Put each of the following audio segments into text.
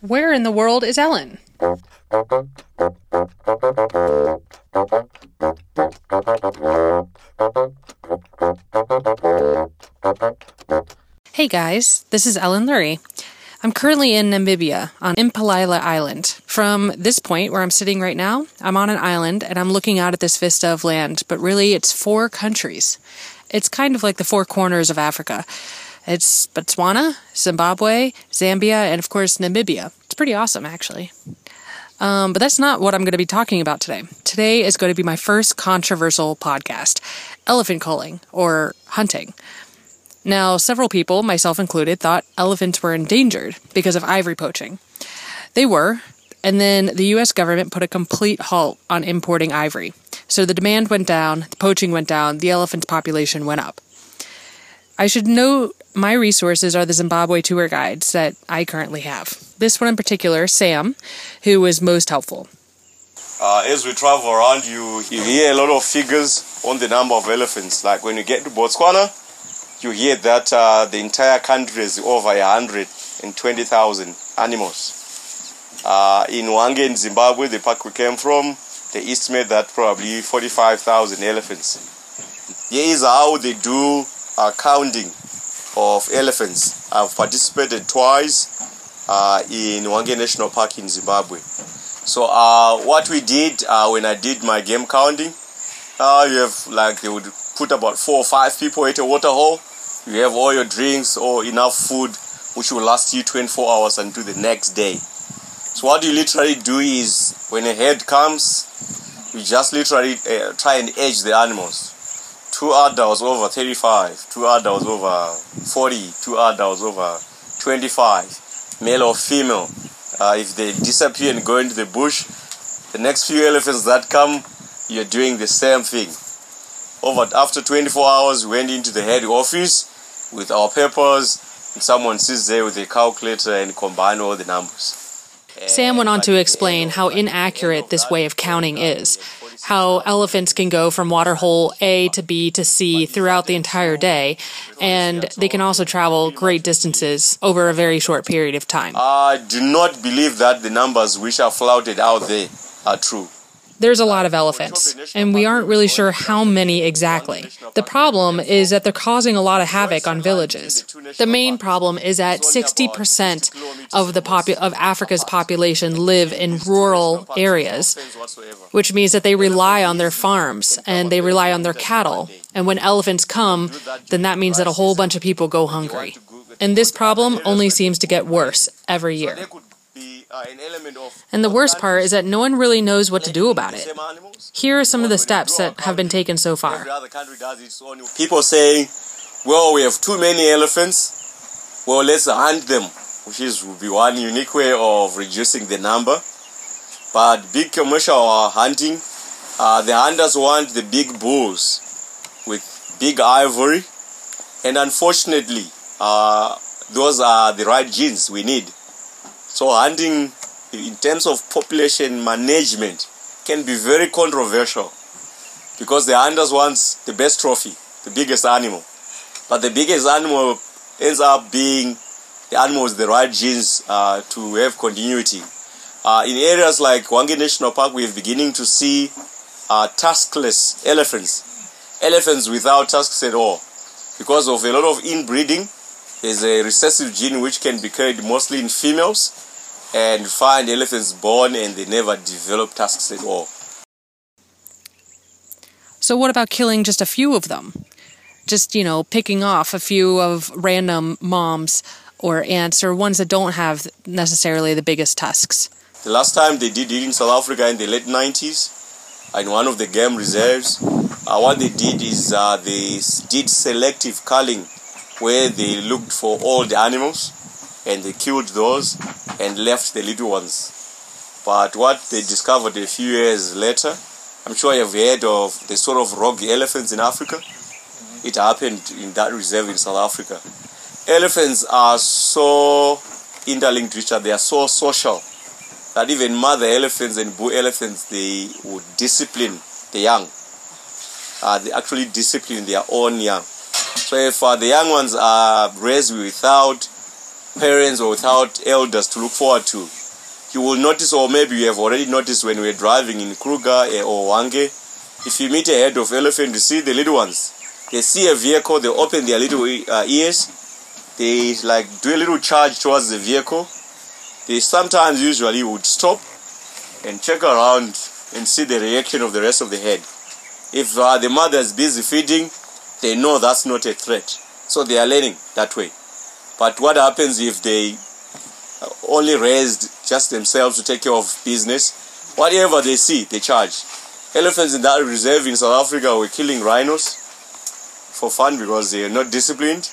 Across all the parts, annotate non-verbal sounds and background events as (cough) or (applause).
Where in the world is Ellen? Hey guys, this is Ellen Lurie. Currently in Namibia on Impalila Island. From this point where I'm sitting right now, I'm on an island and I'm looking out at this vista of land, but really it's four countries. It's kind of like the four corners of Africa. It's Botswana, Zimbabwe, Zambia, and of course Namibia. It's pretty awesome, actually. Um, but that's not what I'm going to be talking about today. Today is going to be my first controversial podcast elephant culling, or hunting. Now, several people, myself included, thought elephants were endangered because of ivory poaching. They were, and then the US government put a complete halt on importing ivory. So the demand went down, the poaching went down, the elephant population went up. I should note my resources are the Zimbabwe tour guides that I currently have. This one in particular, Sam, who was most helpful. Uh, as we travel around, you, you hear a lot of figures on the number of elephants. Like when you get to Botswana, you hear that uh, the entire country is over 120,000 animals. Uh, in Hwange in Zimbabwe, the park we came from, they estimate that probably 45,000 elephants. Here is how they do uh, counting of elephants. I've participated twice uh, in Hwange National Park in Zimbabwe. So uh, what we did uh, when I did my game counting, uh, you have like they would put about four or five people at a water hole. You have all your drinks or enough food, which will last you 24 hours until the next day. So what you literally do is when a head comes, you just literally uh, try and edge the animals. Two adults over 35, two adults over 40, two adults over 25, male or female. Uh, if they disappear and go into the bush, the next few elephants that come, you're doing the same thing. Over after 24 hours, we went into the head office with our papers, and someone sits there with a calculator and combine all the numbers. Sam went on to explain how inaccurate this way of counting is, how elephants can go from water hole A to B to C throughout the entire day, and they can also travel great distances over a very short period of time. I do not believe that the numbers which are flouted out there are true. There's a lot of elephants, and we aren't really sure how many exactly. The problem is that they're causing a lot of havoc on villages. The main problem is that 60% of the popu- of Africa's population live in rural areas, which means that they rely on their farms and they rely on their cattle. And when elephants come, then that means that a whole bunch of people go hungry. And this problem only seems to get worse every year. And the worst part is that no one really knows what to do about it. Here are some of the steps that have been taken so far. People say, well, we have too many elephants. Well, let's hunt them, which is would be one unique way of reducing the number. But big commercial hunting, uh, the hunters want the big bulls with big ivory, and unfortunately, uh, those are the right genes we need. So hunting in terms of population management can be very controversial because the hunters want the best trophy, the biggest animal. But the biggest animal ends up being the animal with the right genes uh, to have continuity. Uh, in areas like Hwange National Park, we are beginning to see uh, tuskless elephants, elephants without tusks at all. Because of a lot of inbreeding, there's a recessive gene which can be carried mostly in females and find elephants born and they never develop tusks at all. So, what about killing just a few of them? Just, you know, picking off a few of random moms or aunts or ones that don't have necessarily the biggest tusks. The last time they did it in South Africa in the late 90s, in one of the game reserves, uh, what they did is uh, they did selective culling where they looked for all the animals and they killed those and left the little ones. But what they discovered a few years later, I'm sure you've heard of the sort of rogue elephants in Africa. It happened in that reserve in South Africa. Elephants are so interlinked to each other, they are so social that even mother elephants and bull elephants they would discipline the young. Uh, they actually discipline their own young. So if uh, the young ones are raised without parents or without elders to look forward to, you will notice, or maybe you have already noticed when we're driving in Kruger eh, or Hwange, if you meet a head of elephant, you see the little ones. They see a vehicle, they open their little uh, ears, they like do a little charge towards the vehicle. They sometimes usually would stop and check around and see the reaction of the rest of the head. If uh, the mother is busy feeding, they know that's not a threat. So they are learning that way. But what happens if they only raised just themselves to take care of business? Whatever they see, they charge. Elephants in that reserve in South Africa were killing rhinos for fun because they are not disciplined.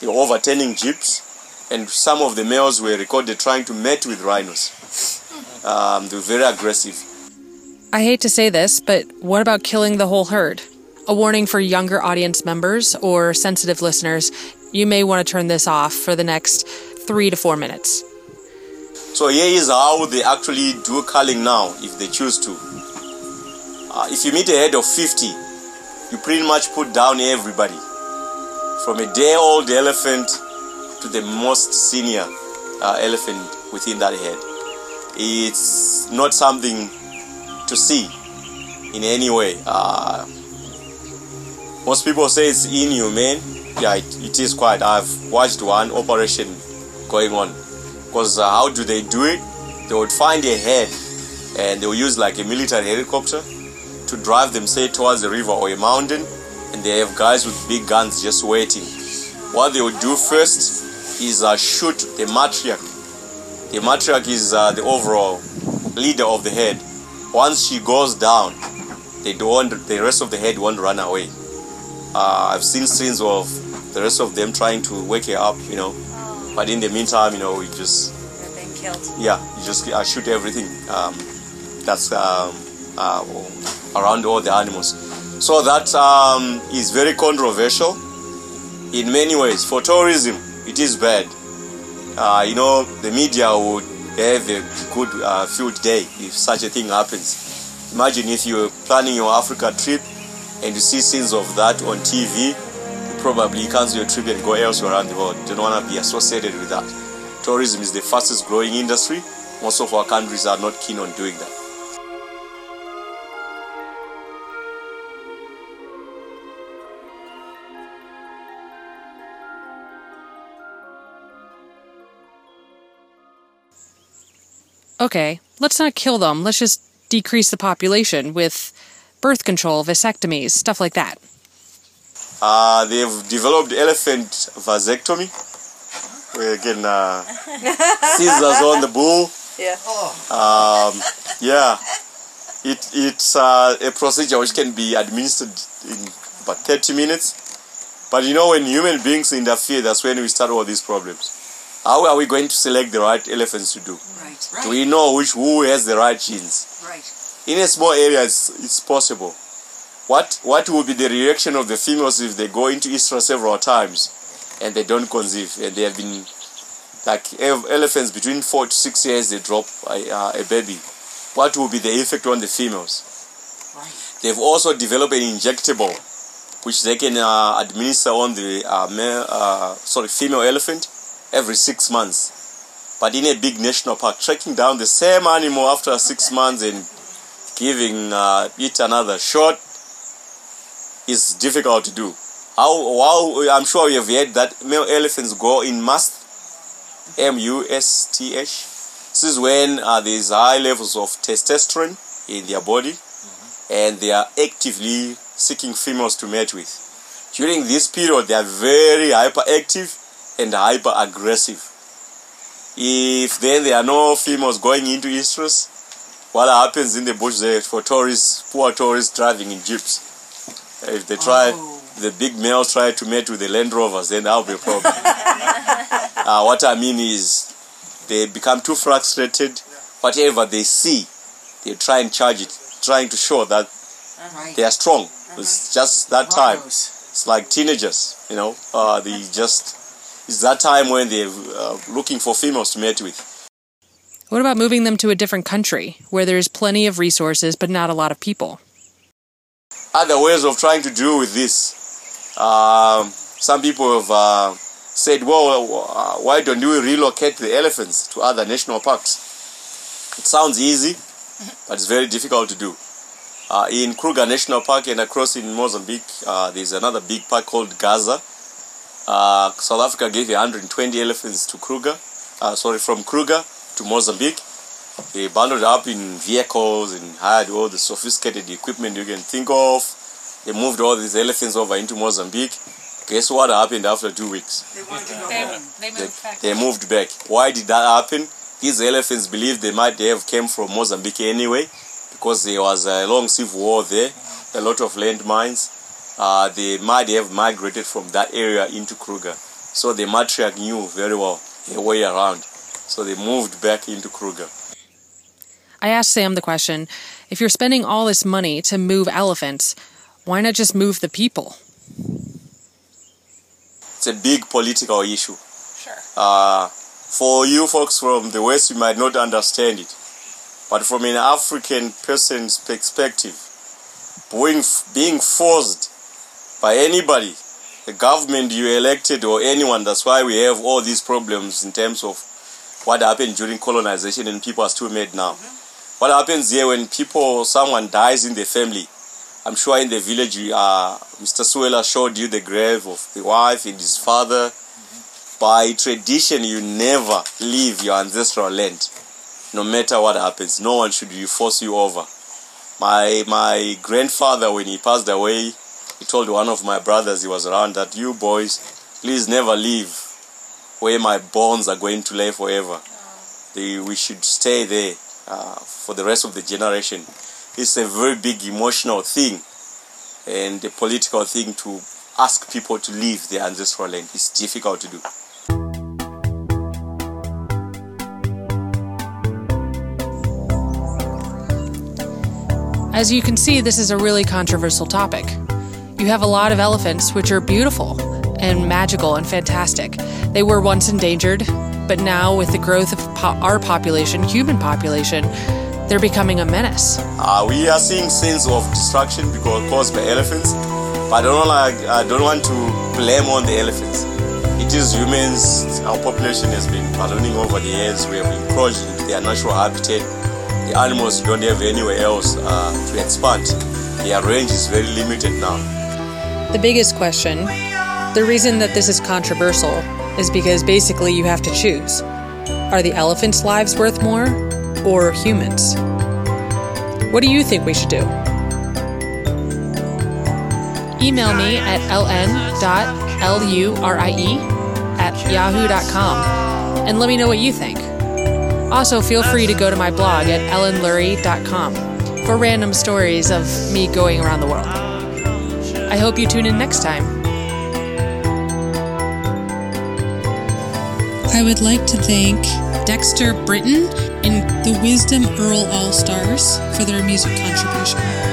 They were overturning jeeps. And some of the males were recorded trying to mate with rhinos. Um, they were very aggressive. I hate to say this, but what about killing the whole herd? A warning for younger audience members or sensitive listeners you may want to turn this off for the next three to four minutes. So here is how they actually do culling now, if they choose to. Uh, if you meet a head of 50, you pretty much put down everybody, from a day-old elephant to the most senior uh, elephant within that head. It's not something to see in any way. Uh, most people say it's inhumane. Yeah, it, it is quite. I've watched one operation going on. Because uh, how do they do it? They would find a head and they will use like a military helicopter to drive them, say, towards a river or a mountain. And they have guys with big guns just waiting. What they would do first is uh, shoot the matriarch. The matriarch is uh, the overall leader of the head. Once she goes down, they don't. The rest of the head won't run away. Uh, I've seen scenes of the rest of them trying to wake her up, you know. But in the meantime, you know, we just They're being killed. yeah, you just uh, shoot everything um, that's um, uh, around all the animals. So that um, is very controversial in many ways. For tourism, it is bad. Uh, you know, the media would have a good uh, field day if such a thing happens. Imagine if you're planning your Africa trip and you see scenes of that on TV, you probably cancel your trip and go elsewhere around the world. You don't want to be associated with that. Tourism is the fastest growing industry. Most of our countries are not keen on doing that. Okay, let's not kill them. Let's just decrease the population with birth control, vasectomies, stuff like that. Uh, they've developed elephant vasectomy. Where again, uh, (laughs) scissors on the bull. Yeah. Um, yeah, it, it's uh, a procedure which can be administered in about 30 minutes. But you know, when human beings interfere, that's when we start all these problems. How are we going to select the right elephants to do? Right. Do we know which who has the right genes? In a small area, it's, it's possible. What what will be the reaction of the females if they go into estrus several times and they don't conceive and they have been like elephants between four to six years they drop a, uh, a baby? What will be the effect on the females? They've also developed an injectable which they can uh, administer on the uh, male, uh, sorry female elephant every six months. But in a big national park, tracking down the same animal after six (laughs) months and giving uh, it another shot is difficult to do. How, how I'm sure you've heard that male elephants go in musth, M-U-S-T-H. This is when uh, there's high levels of testosterone in their body, and they are actively seeking females to mate with. During this period, they are very hyperactive and hyper aggressive. If then there are no females going into estrus, what happens in the bush there for tourists, poor tourists driving in jeeps? If they try, Oh. the big males try to mate with the Land Rovers, then that'll be a problem. (laughs) uh, what I mean is, they become too frustrated. Whatever they see, they try and charge it, trying to show that Right. they are strong. It's just that time. It's like teenagers, you know. Uh, they just it's that time when they're uh, looking for females to mate with. What about moving them to a different country where there's plenty of resources but not a lot of people? Other ways of trying to deal with this. Um, some people have uh, said, well, uh, why don't we relocate the elephants to other national parks? It sounds easy, but it's very difficult to do. Uh, in Kruger National Park and across in Mozambique, uh, there's another big park called Gaza. Uh, South Africa gave 120 elephants to Kruger, uh, sorry, from Kruger to Mozambique. They bundled up in vehicles and had all the sophisticated equipment you can think of. They moved all these elephants over into Mozambique. Guess what happened after two weeks? They want to go They, they They, moved back. they moved back. Why did that happen? These elephants believed they might have came from Mozambique anyway, because there was a long civil war there, a lot of landmines. Uh, they might have migrated from that area into Kruger. So the matriarch knew very well their way around. So they moved back into Kruger. I asked Sam the question if you're spending all this money to move elephants, why not just move the people? It's a big political issue. Sure. Uh, for you folks from the West, you might not understand it. But from an African person's perspective, being, being forced by anybody, the government you elected or anyone, that's why we have all these problems in terms of what happened during colonization and people are still made now. What happens here when people, someone dies in the family? I'm sure in the village, uh, Mr. Suela showed you the grave of the wife and his father by tradition you never leave your ancestral land no matter what happens no one should force you over my my grandfather when he passed away he told one of my brothers he was around that you boys please never leave where my bones are going to lay forever. They, we should stay there uh, for the rest of the generation. It's a very big emotional thing and a political thing to ask people to leave their ancestral land. It's difficult to do. As you can see, this is a really controversial topic. You have a lot of elephants which are beautiful and magical and fantastic. They were once endangered, but now with the growth of po- our population, human population, they're becoming a menace. Uh, we are seeing scenes of destruction because caused by elephants, but I don't like I don't want to blame on the elephants. It is humans. Our population has been ballooning over the years. We have encroached into their natural habitat. The animals don't have anywhere else uh, to expand. Their range is very limited now. The biggest question, the reason that this is controversial, is because basically you have to choose. Are the elephants' lives worth more or humans? What do you think we should do? Email me at ln.lurie at yahoo.com and let me know what you think. Also, feel free to go to my blog at lnlurie.com for random stories of me going around the world. I hope you tune in next time. I would like to thank Dexter Britton and the Wisdom Earl All Stars for their music contribution.